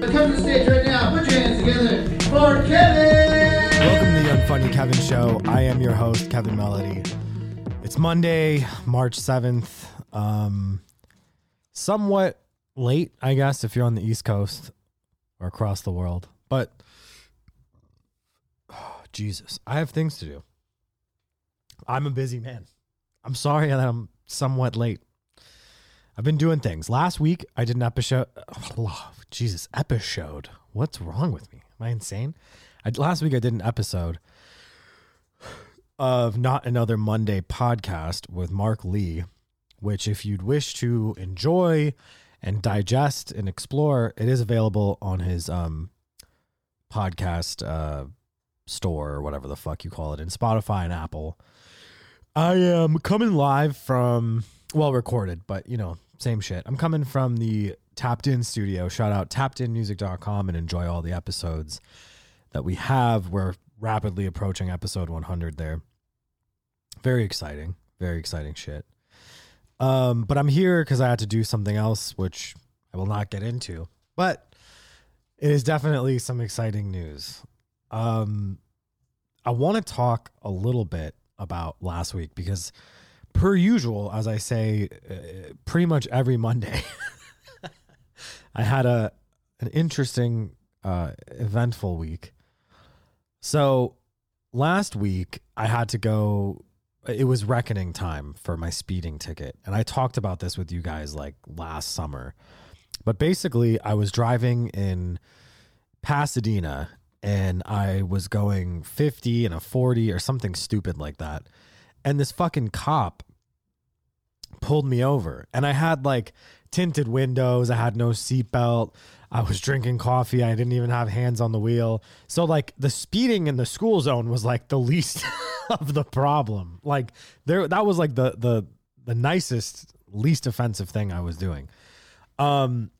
Come to the stage right now. Put your hands together for Kevin. Welcome to the Unfunny Kevin Show. I am your host, Kevin Melody. It's Monday, March 7th. Um, somewhat late, I guess, if you're on the East Coast or across the world. But, oh, Jesus, I have things to do. I'm a busy man. I'm sorry that I'm somewhat late. I've been doing things. Last week, I did an episode. Oh, Jesus, episode. What's wrong with me? Am I insane? I, last week, I did an episode of Not Another Monday podcast with Mark Lee, which, if you'd wish to enjoy and digest and explore, it is available on his um, podcast uh, store or whatever the fuck you call it in Spotify and Apple. I am coming live from, well, recorded, but you know, same shit. I'm coming from the Tapped In studio. Shout out tappedinmusic.com and enjoy all the episodes that we have. We're rapidly approaching episode 100 there. Very exciting. Very exciting shit. Um, but I'm here because I had to do something else, which I will not get into. But it is definitely some exciting news. Um, I want to talk a little bit about last week because per usual, as I say, uh, pretty much every Monday, I had a an interesting, uh, eventful week. So last week, I had to go. It was reckoning time for my speeding ticket, and I talked about this with you guys like last summer. But basically, I was driving in Pasadena and I was going 50 and a 40 or something stupid like that. And this fucking cop pulled me over. And I had like tinted windows, I had no seatbelt. I was drinking coffee. I didn't even have hands on the wheel. So like the speeding in the school zone was like the least of the problem. Like there that was like the the the nicest least offensive thing I was doing. Um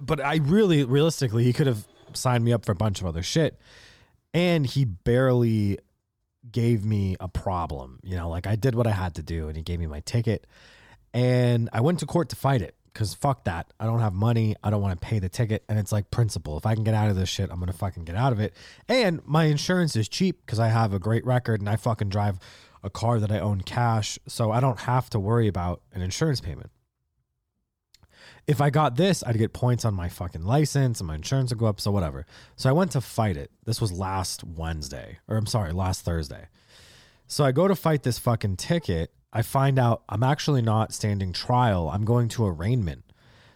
but I really realistically he could have signed me up for a bunch of other shit. And he barely gave me a problem. You know, like I did what I had to do and he gave me my ticket. And I went to court to fight it because fuck that. I don't have money. I don't want to pay the ticket. And it's like principle. If I can get out of this shit, I'm going to fucking get out of it. And my insurance is cheap because I have a great record and I fucking drive a car that I own cash. So I don't have to worry about an insurance payment if I got this, I'd get points on my fucking license and my insurance would go up. So whatever. So I went to fight it. This was last Wednesday, or I'm sorry, last Thursday. So I go to fight this fucking ticket. I find out I'm actually not standing trial. I'm going to arraignment.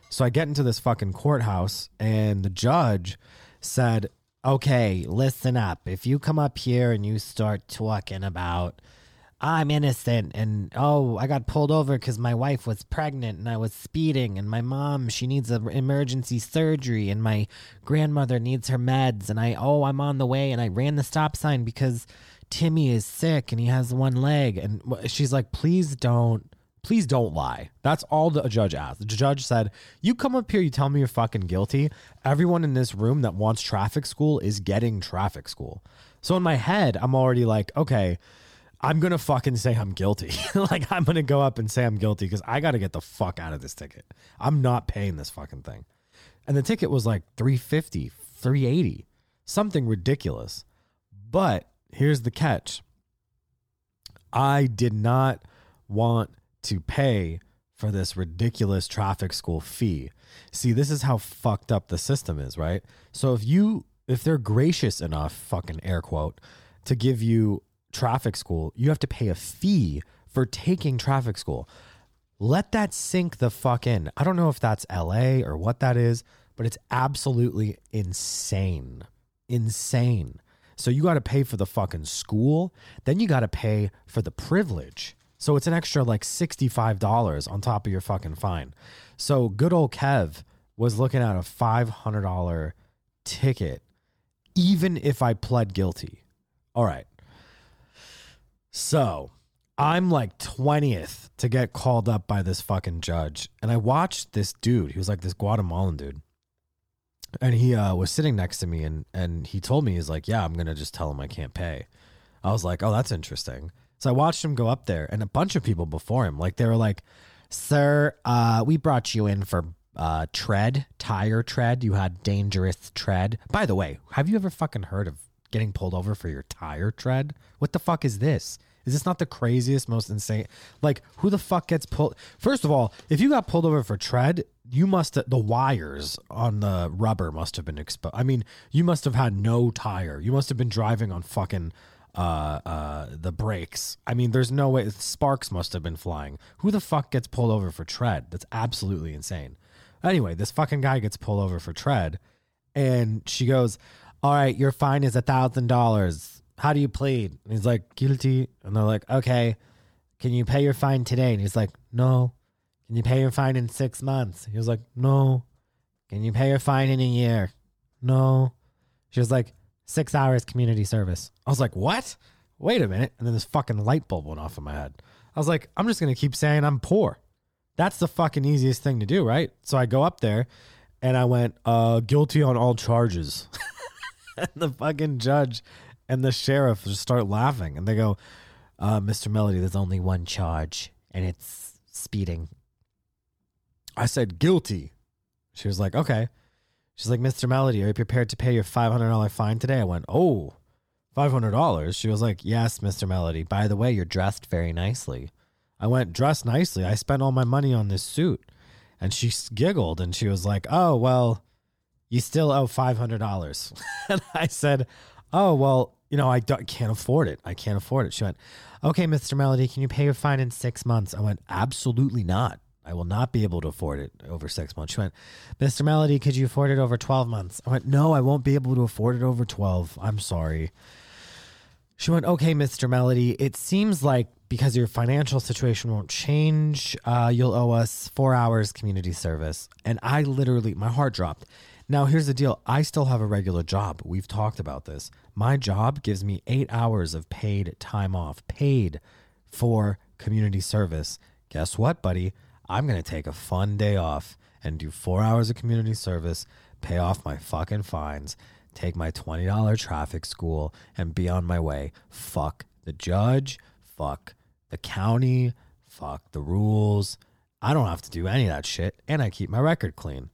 So I get into this fucking courthouse and the judge said, okay, listen up. If you come up here and you start talking about I'm innocent and oh, I got pulled over because my wife was pregnant and I was speeding and my mom she needs an emergency surgery and my grandmother needs her meds and I oh I'm on the way and I ran the stop sign because Timmy is sick and he has one leg and she's like please don't please don't lie. That's all the judge asked. The judge said, You come up here, you tell me you're fucking guilty. Everyone in this room that wants traffic school is getting traffic school. So in my head, I'm already like, okay, I'm gonna fucking say I'm guilty. like I'm gonna go up and say I'm guilty because I gotta get the fuck out of this ticket. I'm not paying this fucking thing. And the ticket was like 350, 380, something ridiculous. But here's the catch. I did not want to pay for this ridiculous traffic school fee. See, this is how fucked up the system is, right? So if you if they're gracious enough, fucking air quote, to give you traffic school, you have to pay a fee for taking traffic school. Let that sink the fuck in. I don't know if that's LA or what that is, but it's absolutely insane. Insane. So you got to pay for the fucking school, then you got to pay for the privilege. So it's an extra like $65 on top of your fucking fine. So good old Kev was looking at a $500 ticket even if I pled guilty. All right. So I'm like 20th to get called up by this fucking judge. And I watched this dude. He was like this Guatemalan dude. And he uh, was sitting next to me and, and he told me, he's like, yeah, I'm going to just tell him I can't pay. I was like, oh, that's interesting. So I watched him go up there and a bunch of people before him, like they were like, sir, uh, we brought you in for uh, tread, tire tread. You had dangerous tread. By the way, have you ever fucking heard of getting pulled over for your tire tread? What the fuck is this? Is this not the craziest, most insane? Like, who the fuck gets pulled? First of all, if you got pulled over for tread, you must the wires on the rubber must have been exposed. I mean, you must have had no tire. You must have been driving on fucking uh, uh, the brakes. I mean, there's no way. Sparks must have been flying. Who the fuck gets pulled over for tread? That's absolutely insane. Anyway, this fucking guy gets pulled over for tread, and she goes, "All right, your fine is a thousand dollars. How do you plead?" And he's like, "Guilty." And they're like, "Okay, can you pay your fine today?" And he's like, "No." Can you pay your fine in six months? He was like, No. Can you pay your fine in a year? No. She was like, Six hours community service. I was like, What? Wait a minute. And then this fucking light bulb went off in my head. I was like, I'm just going to keep saying I'm poor. That's the fucking easiest thing to do, right? So I go up there and I went, uh, guilty on all charges. and the fucking judge and the sheriff just start laughing and they go, uh, Mr. Melody, there's only one charge and it's speeding. I said, guilty. She was like, okay. She's like, Mr. Melody, are you prepared to pay your $500 fine today? I went, oh, $500? She was like, yes, Mr. Melody. By the way, you're dressed very nicely. I went, dressed nicely. I spent all my money on this suit. And she giggled and she was like, oh, well, you still owe $500. and I said, oh, well, you know, I can't afford it. I can't afford it. She went, okay, Mr. Melody, can you pay your fine in six months? I went, absolutely not. I will not be able to afford it over six months. She went, Mr. Melody, could you afford it over 12 months? I went, No, I won't be able to afford it over 12. I'm sorry. She went, Okay, Mr. Melody, it seems like because your financial situation won't change, uh, you'll owe us four hours community service. And I literally, my heart dropped. Now, here's the deal I still have a regular job. We've talked about this. My job gives me eight hours of paid time off, paid for community service. Guess what, buddy? I'm going to take a fun day off and do four hours of community service, pay off my fucking fines, take my $20 traffic school, and be on my way. Fuck the judge, fuck the county, fuck the rules. I don't have to do any of that shit, and I keep my record clean.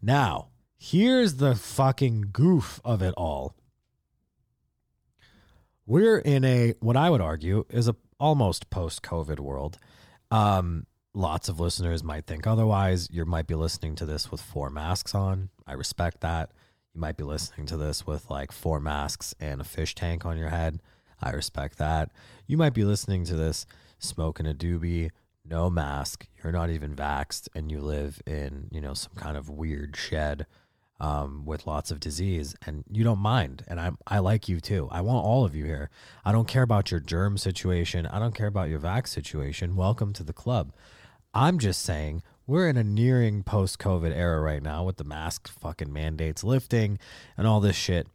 Now, here's the fucking goof of it all. We're in a what I would argue is a almost post-COVID world. Um, lots of listeners might think otherwise. You might be listening to this with four masks on. I respect that. You might be listening to this with like four masks and a fish tank on your head. I respect that. You might be listening to this smoking a doobie, no mask. You're not even vaxxed, and you live in you know some kind of weird shed um, with lots of disease, and you don't mind. And I I like you too. I want all of you here. I don't care about your germ situation. I don't care about your vax situation. Welcome to the club. I'm just saying we're in a nearing post COVID era right now with the mask fucking mandates lifting and all this shit.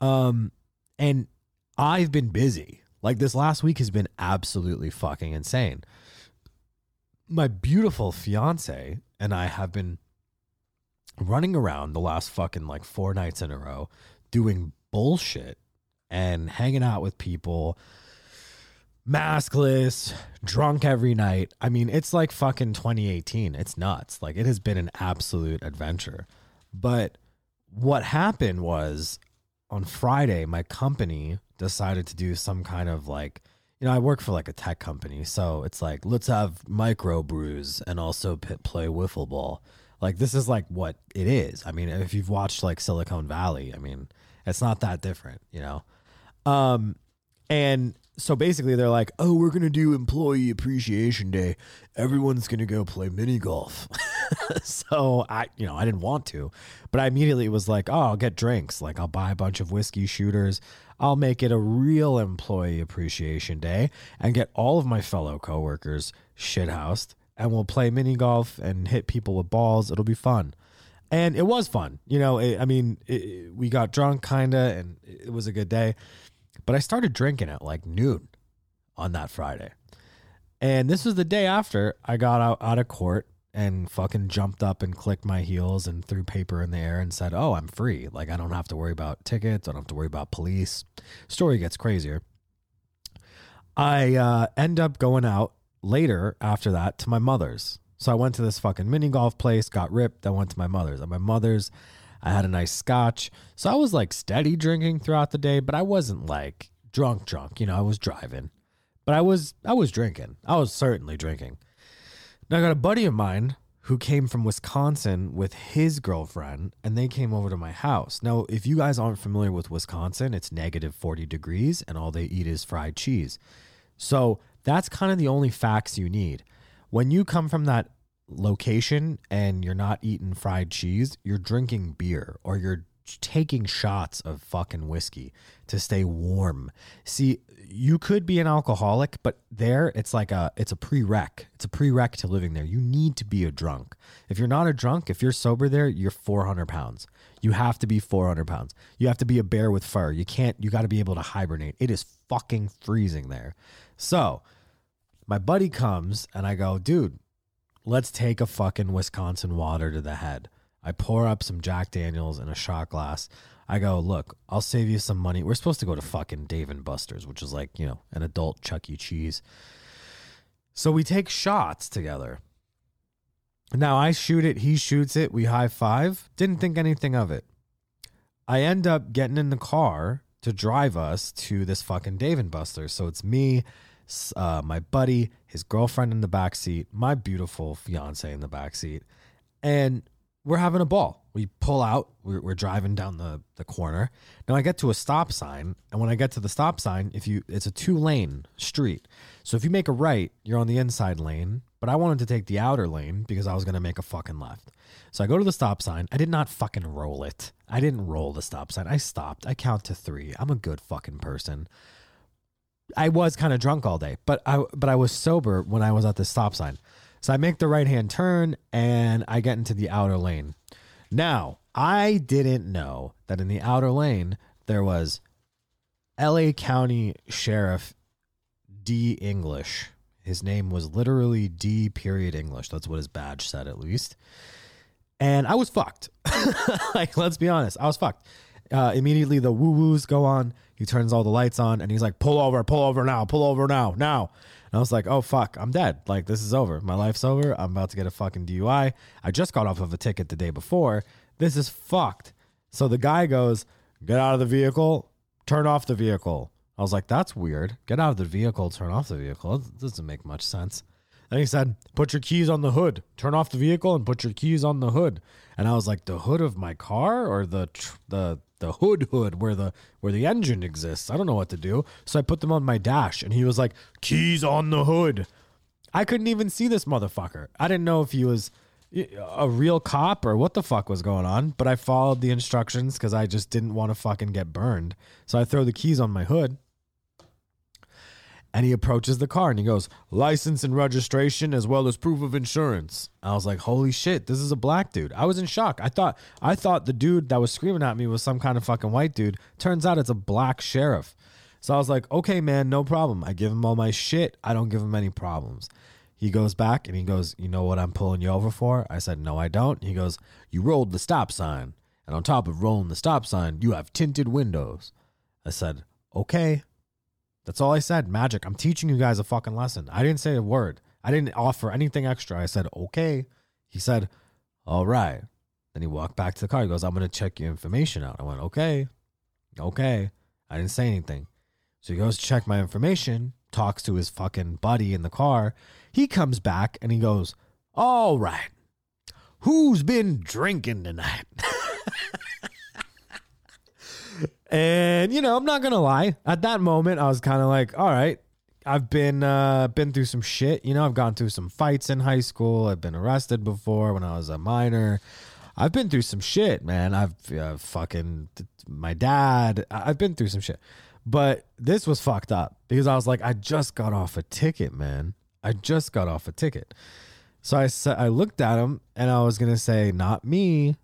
Um, and I've been busy. Like this last week has been absolutely fucking insane. My beautiful fiance and I have been running around the last fucking like four nights in a row doing bullshit and hanging out with people maskless, drunk every night. I mean, it's like fucking 2018. It's nuts. Like it has been an absolute adventure. But what happened was on Friday, my company decided to do some kind of like, you know, I work for like a tech company, so it's like let's have micro brews and also play wiffle ball. Like this is like what it is. I mean, if you've watched like Silicon Valley, I mean, it's not that different, you know. Um, and so basically they're like, "Oh, we're to do employee appreciation day. Everyone's to go play mini golf." so I, you know, I didn't want to, but I immediately was like, "Oh, I'll get drinks. Like I'll buy a bunch of whiskey shooters. I'll make it a real employee appreciation day and get all of my fellow coworkers shithoused and we'll play mini golf and hit people with balls. It'll be fun." And it was fun. You know, it, I mean, it, we got drunk kind of and it was a good day but I started drinking at like noon on that Friday. And this was the day after I got out, out of court and fucking jumped up and clicked my heels and threw paper in the air and said, Oh, I'm free. Like, I don't have to worry about tickets. I don't have to worry about police. Story gets crazier. I uh, end up going out later after that to my mother's. So I went to this fucking mini golf place, got ripped, then went to my mother's. At my mother's, I had a nice scotch. So I was like steady drinking throughout the day, but I wasn't like drunk drunk, you know, I was driving. But I was I was drinking. I was certainly drinking. Now I got a buddy of mine who came from Wisconsin with his girlfriend and they came over to my house. Now, if you guys aren't familiar with Wisconsin, it's negative 40 degrees and all they eat is fried cheese. So that's kind of the only facts you need. When you come from that location and you're not eating fried cheese, you're drinking beer or you're taking shots of fucking whiskey to stay warm. See, you could be an alcoholic, but there it's like a it's a prereq. It's a prereq to living there. You need to be a drunk. If you're not a drunk, if you're sober there, you're 400 pounds. You have to be 400 pounds. You have to be a bear with fur. You can't. You got to be able to hibernate. It is fucking freezing there. So, my buddy comes and I go, dude, let's take a fucking Wisconsin water to the head. I pour up some Jack Daniels in a shot glass. I go, look, I'll save you some money. We're supposed to go to fucking Dave and Buster's, which is like, you know, an adult Chuck E. Cheese. So we take shots together. Now I shoot it, he shoots it, we high five. Didn't think anything of it. I end up getting in the car to drive us to this fucking Dave and Buster's. So it's me, uh, my buddy, his girlfriend in the back seat, my beautiful fiance in the back seat, and we're having a ball. We pull out, we're, we're, driving down the, the corner. Now I get to a stop sign, and when I get to the stop sign, if you it's a two lane street. So if you make a right, you're on the inside lane, but I wanted to take the outer lane because I was gonna make a fucking left. So I go to the stop sign. I did not fucking roll it. I didn't roll the stop sign. I stopped. I count to three. I'm a good fucking person. I was kind of drunk all day, but I but I was sober when I was at the stop sign. So I make the right hand turn and I get into the outer lane. Now, I didn't know that in the outer lane there was LA County Sheriff D English. His name was literally D period English. That's what his badge said at least. And I was fucked. like, let's be honest, I was fucked. Uh, immediately the woo woos go on. He turns all the lights on and he's like, pull over, pull over now, pull over now, now. And I was like, oh, fuck, I'm dead. Like, this is over. My life's over. I'm about to get a fucking DUI. I just got off of a ticket the day before. This is fucked. So the guy goes, get out of the vehicle, turn off the vehicle. I was like, that's weird. Get out of the vehicle, turn off the vehicle. Doesn't make much sense. Then he said, put your keys on the hood, turn off the vehicle and put your keys on the hood. And I was like, the hood of my car or the, the, the hood hood where the where the engine exists. I don't know what to do. So I put them on my dash and he was like, "Keys on the hood." I couldn't even see this motherfucker. I didn't know if he was a real cop or what the fuck was going on, but I followed the instructions cuz I just didn't want to fucking get burned. So I throw the keys on my hood and he approaches the car and he goes, license and registration as well as proof of insurance. I was like, holy shit, this is a black dude. I was in shock. I thought I thought the dude that was screaming at me was some kind of fucking white dude. Turns out it's a black sheriff. So I was like, okay, man, no problem. I give him all my shit. I don't give him any problems. He goes back and he goes, You know what I'm pulling you over for? I said, No, I don't. He goes, You rolled the stop sign. And on top of rolling the stop sign, you have tinted windows. I said, Okay. That's all I said. Magic. I'm teaching you guys a fucking lesson. I didn't say a word. I didn't offer anything extra. I said, okay. He said, all right. Then he walked back to the car. He goes, I'm going to check your information out. I went, okay. Okay. I didn't say anything. So he goes to check my information, talks to his fucking buddy in the car. He comes back and he goes, all right. Who's been drinking tonight? And you know, I'm not gonna lie. At that moment, I was kind of like, all right, I've been uh, been through some shit. You know, I've gone through some fights in high school. I've been arrested before when I was a minor. I've been through some shit, man. I've uh, fucking my dad. I've been through some shit, but this was fucked up because I was like, I just got off a ticket, man. I just got off a ticket. So I I looked at him and I was gonna say, not me,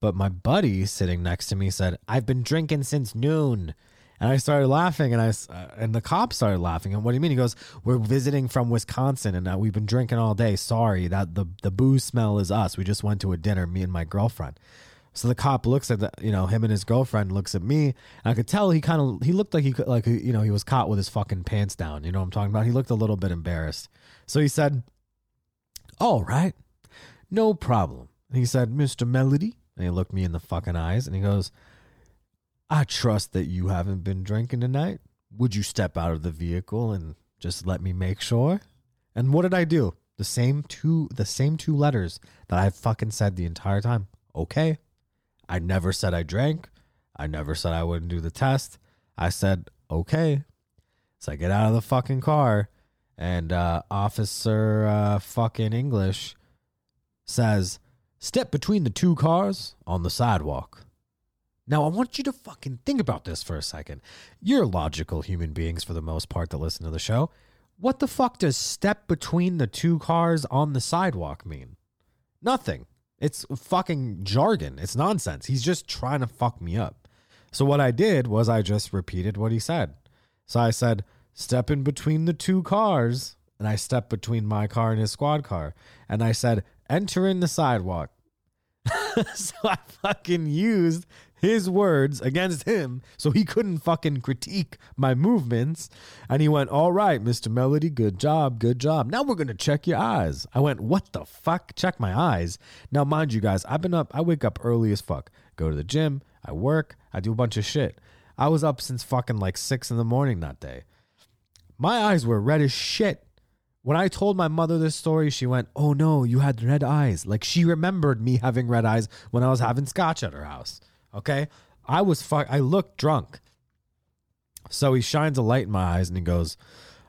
but my buddy sitting next to me said, "I've been drinking since noon." And I started laughing, and I uh, and the cop started laughing. And what do you mean? He goes, "We're visiting from Wisconsin, and uh, we've been drinking all day. Sorry, that the the booze smell is us. We just went to a dinner, me and my girlfriend." So the cop looks at the, you know, him and his girlfriend looks at me, and I could tell he kind of he looked like he could like you know he was caught with his fucking pants down. You know what I'm talking about? He looked a little bit embarrassed. So he said, All right. No problem. And he said, Mr. Melody. And he looked me in the fucking eyes and he goes, I trust that you haven't been drinking tonight. Would you step out of the vehicle and just let me make sure? And what did I do? The same two the same two letters that I fucking said the entire time. Okay. I never said I drank. I never said I wouldn't do the test. I said, okay. So I get out of the fucking car and uh, Officer uh, fucking English says, Step between the two cars on the sidewalk. Now, I want you to fucking think about this for a second. You're logical human beings for the most part that listen to the show. What the fuck does step between the two cars on the sidewalk mean? Nothing. It's fucking jargon. It's nonsense. He's just trying to fuck me up. So, what I did was I just repeated what he said. So I said, step in between the two cars. And I stepped between my car and his squad car. And I said, enter in the sidewalk. so I fucking used his words against him so he couldn't fucking critique my movements. And he went, All right, Mr. Melody, good job, good job. Now we're going to check your eyes. I went, What the fuck? Check my eyes. Now, mind you guys, I've been up, I wake up early as fuck, go to the gym, I work, I do a bunch of shit. I was up since fucking like six in the morning that day. My eyes were red as shit. When I told my mother this story, she went, Oh no, you had red eyes. Like she remembered me having red eyes when I was having scotch at her house. Okay. I was fuck. I looked drunk. So he shines a light in my eyes and he goes,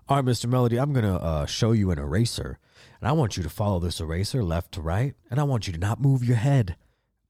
All right, Mr. Melody, I'm to uh, show you an eraser. And I want you to follow this eraser left to right. And I want you to not move your head.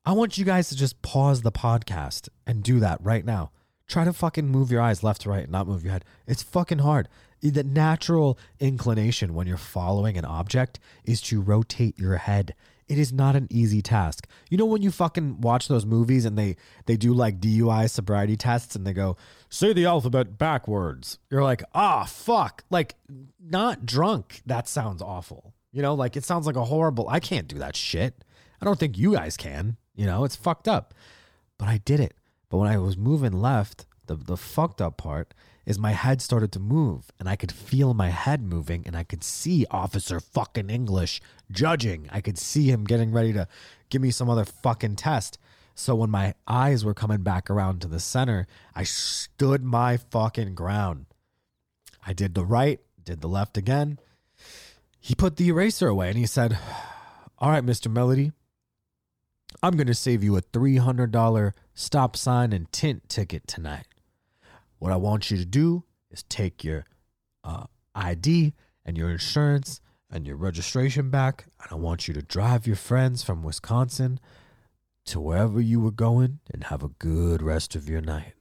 I want you guys to just pause the podcast and do that right now. Try to fucking move your eyes left to right and not move your head. It's fucking hard. The natural inclination when you're following an object is to rotate your head. It is not an easy task. You know when you fucking watch those movies and they they do like DUI sobriety tests and they go, "Say the alphabet backwards." You're like, "Ah, fuck." Like not drunk. That sounds awful. You know, like it sounds like a horrible. I can't do that shit. I don't think you guys can. You know, it's fucked up. But I did it. But when I was moving left, the the fucked up part is my head started to move and I could feel my head moving and I could see Officer fucking English judging. I could see him getting ready to give me some other fucking test. So when my eyes were coming back around to the center, I stood my fucking ground. I did the right, did the left again. He put the eraser away and he said, All right, Mr. Melody, I'm going to save you a $300 stop sign and tint ticket tonight. What I want you to do is take your uh, ID and your insurance and your registration back, and I want you to drive your friends from Wisconsin to wherever you were going and have a good rest of your night.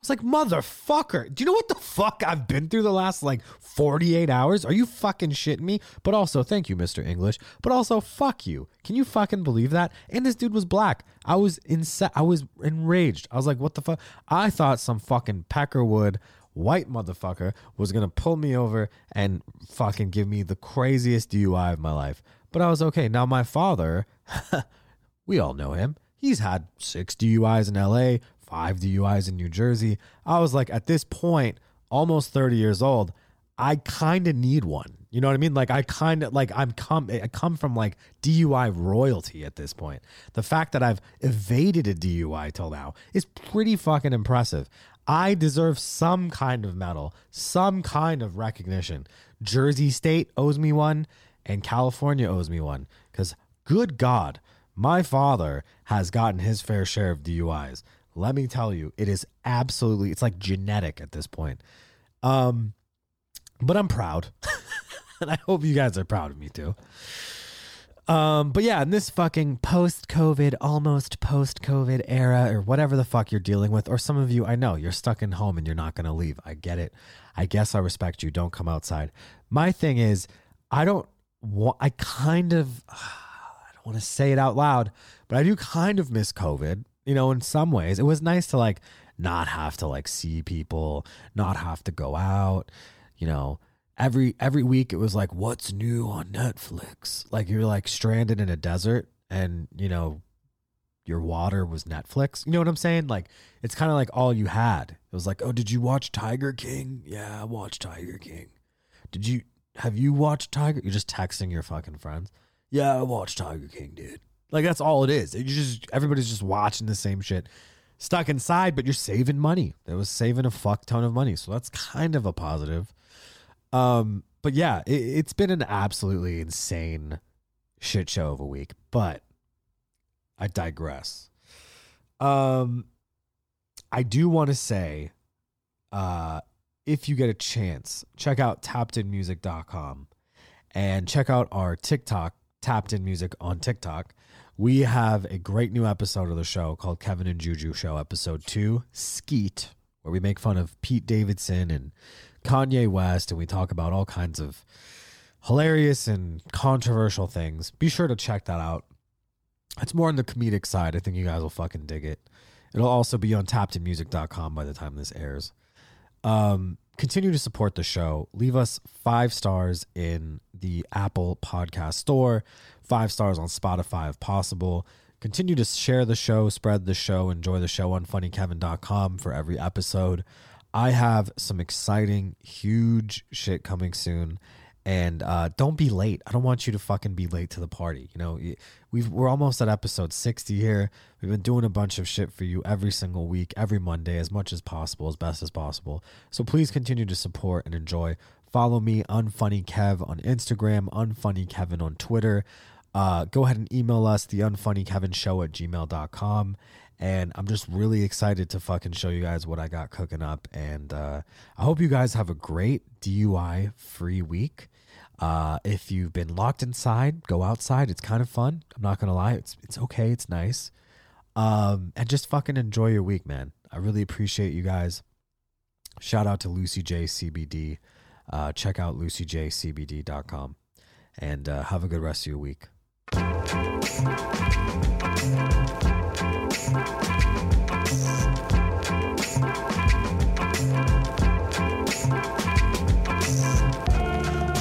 I was like, motherfucker, do you know what the fuck I've been through the last like 48 hours? Are you fucking shitting me? But also, thank you, Mr. English. But also, fuck you. Can you fucking believe that? And this dude was black. I was inse- I was enraged. I was like, what the fuck? I thought some fucking Peckerwood white motherfucker was gonna pull me over and fucking give me the craziest DUI of my life. But I was okay. Now my father, we all know him. He's had six DUIs in LA, five DUIs in New Jersey. I was like, at this point, almost 30 years old, I kind of need one. You know what I mean? Like I kind of like I'm come I come from like DUI royalty at this point. The fact that I've evaded a DUI till now is pretty fucking impressive. I deserve some kind of medal, some kind of recognition. Jersey State owes me one and California owes me one cuz good god, my father has gotten his fair share of DUIs let me tell you, it is absolutely it's like genetic at this point. Um but I'm proud. and I hope you guys are proud of me too. Um, but yeah, in this fucking post COVID, almost post COVID era, or whatever the fuck you're dealing with, or some of you, I know you're stuck in home and you're not going to leave. I get it. I guess I respect you. Don't come outside. My thing is, I don't want, I kind of, I don't want to say it out loud, but I do kind of miss COVID you know, in some ways. It was nice to like not have to like see people, not have to go out, you know. Every every week it was like what's new on Netflix? Like you're like stranded in a desert and, you know, your water was Netflix. You know what I'm saying? Like it's kind of like all you had. It was like, "Oh, did you watch Tiger King?" Yeah, I watched Tiger King. Did you have you watched Tiger? You're just texting your fucking friends. Yeah, I watched Tiger King, dude. Like that's all it is. You just everybody's just watching the same shit, stuck inside, but you're saving money. That was saving a fuck ton of money, so that's kind of a positive. Um, but yeah, it, it's been an absolutely insane shit show of a week. But I digress. Um, I do want to say, uh, if you get a chance, check out tappedinmusic.com and check out our TikTok, Tapped In Music on TikTok. We have a great new episode of the show called Kevin and Juju Show, episode two, Skeet, where we make fun of Pete Davidson and Kanye West, and we talk about all kinds of hilarious and controversial things. Be sure to check that out. It's more on the comedic side. I think you guys will fucking dig it. It'll also be on tappedinmusic.com by the time this airs. Um, continue to support the show. Leave us five stars in the Apple Podcast Store, five stars on Spotify if possible. Continue to share the show, spread the show, enjoy the show on funnykevin.com for every episode. I have some exciting, huge shit coming soon. And uh, don't be late. I don't want you to fucking be late to the party. You know, we've we're almost at episode sixty here. We've been doing a bunch of shit for you every single week, every Monday, as much as possible, as best as possible. So please continue to support and enjoy. Follow me, Unfunny Kev, on Instagram, Unfunny Kevin on Twitter. Uh, go ahead and email us, the Unfunny Kevin Show at gmail.com. And I'm just really excited to fucking show you guys what I got cooking up. And uh, I hope you guys have a great DUI free week. Uh, if you've been locked inside, go outside. It's kind of fun. I'm not gonna lie. It's it's okay. It's nice. Um, and just fucking enjoy your week, man. I really appreciate you guys. Shout out to Lucy J CBD. Uh, check out lucyjcbd.com and uh, have a good rest of your week.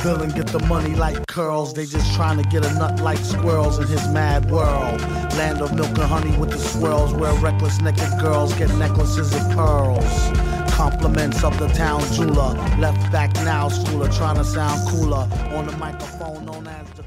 Bill and get the money like curls. They just trying to get a nut like squirrels in his mad world. Land of milk and honey with the swirls, where reckless naked girls get necklaces of pearls. Compliments of the town jeweler. Left back now, schooler, trying to sound cooler. On the microphone known as the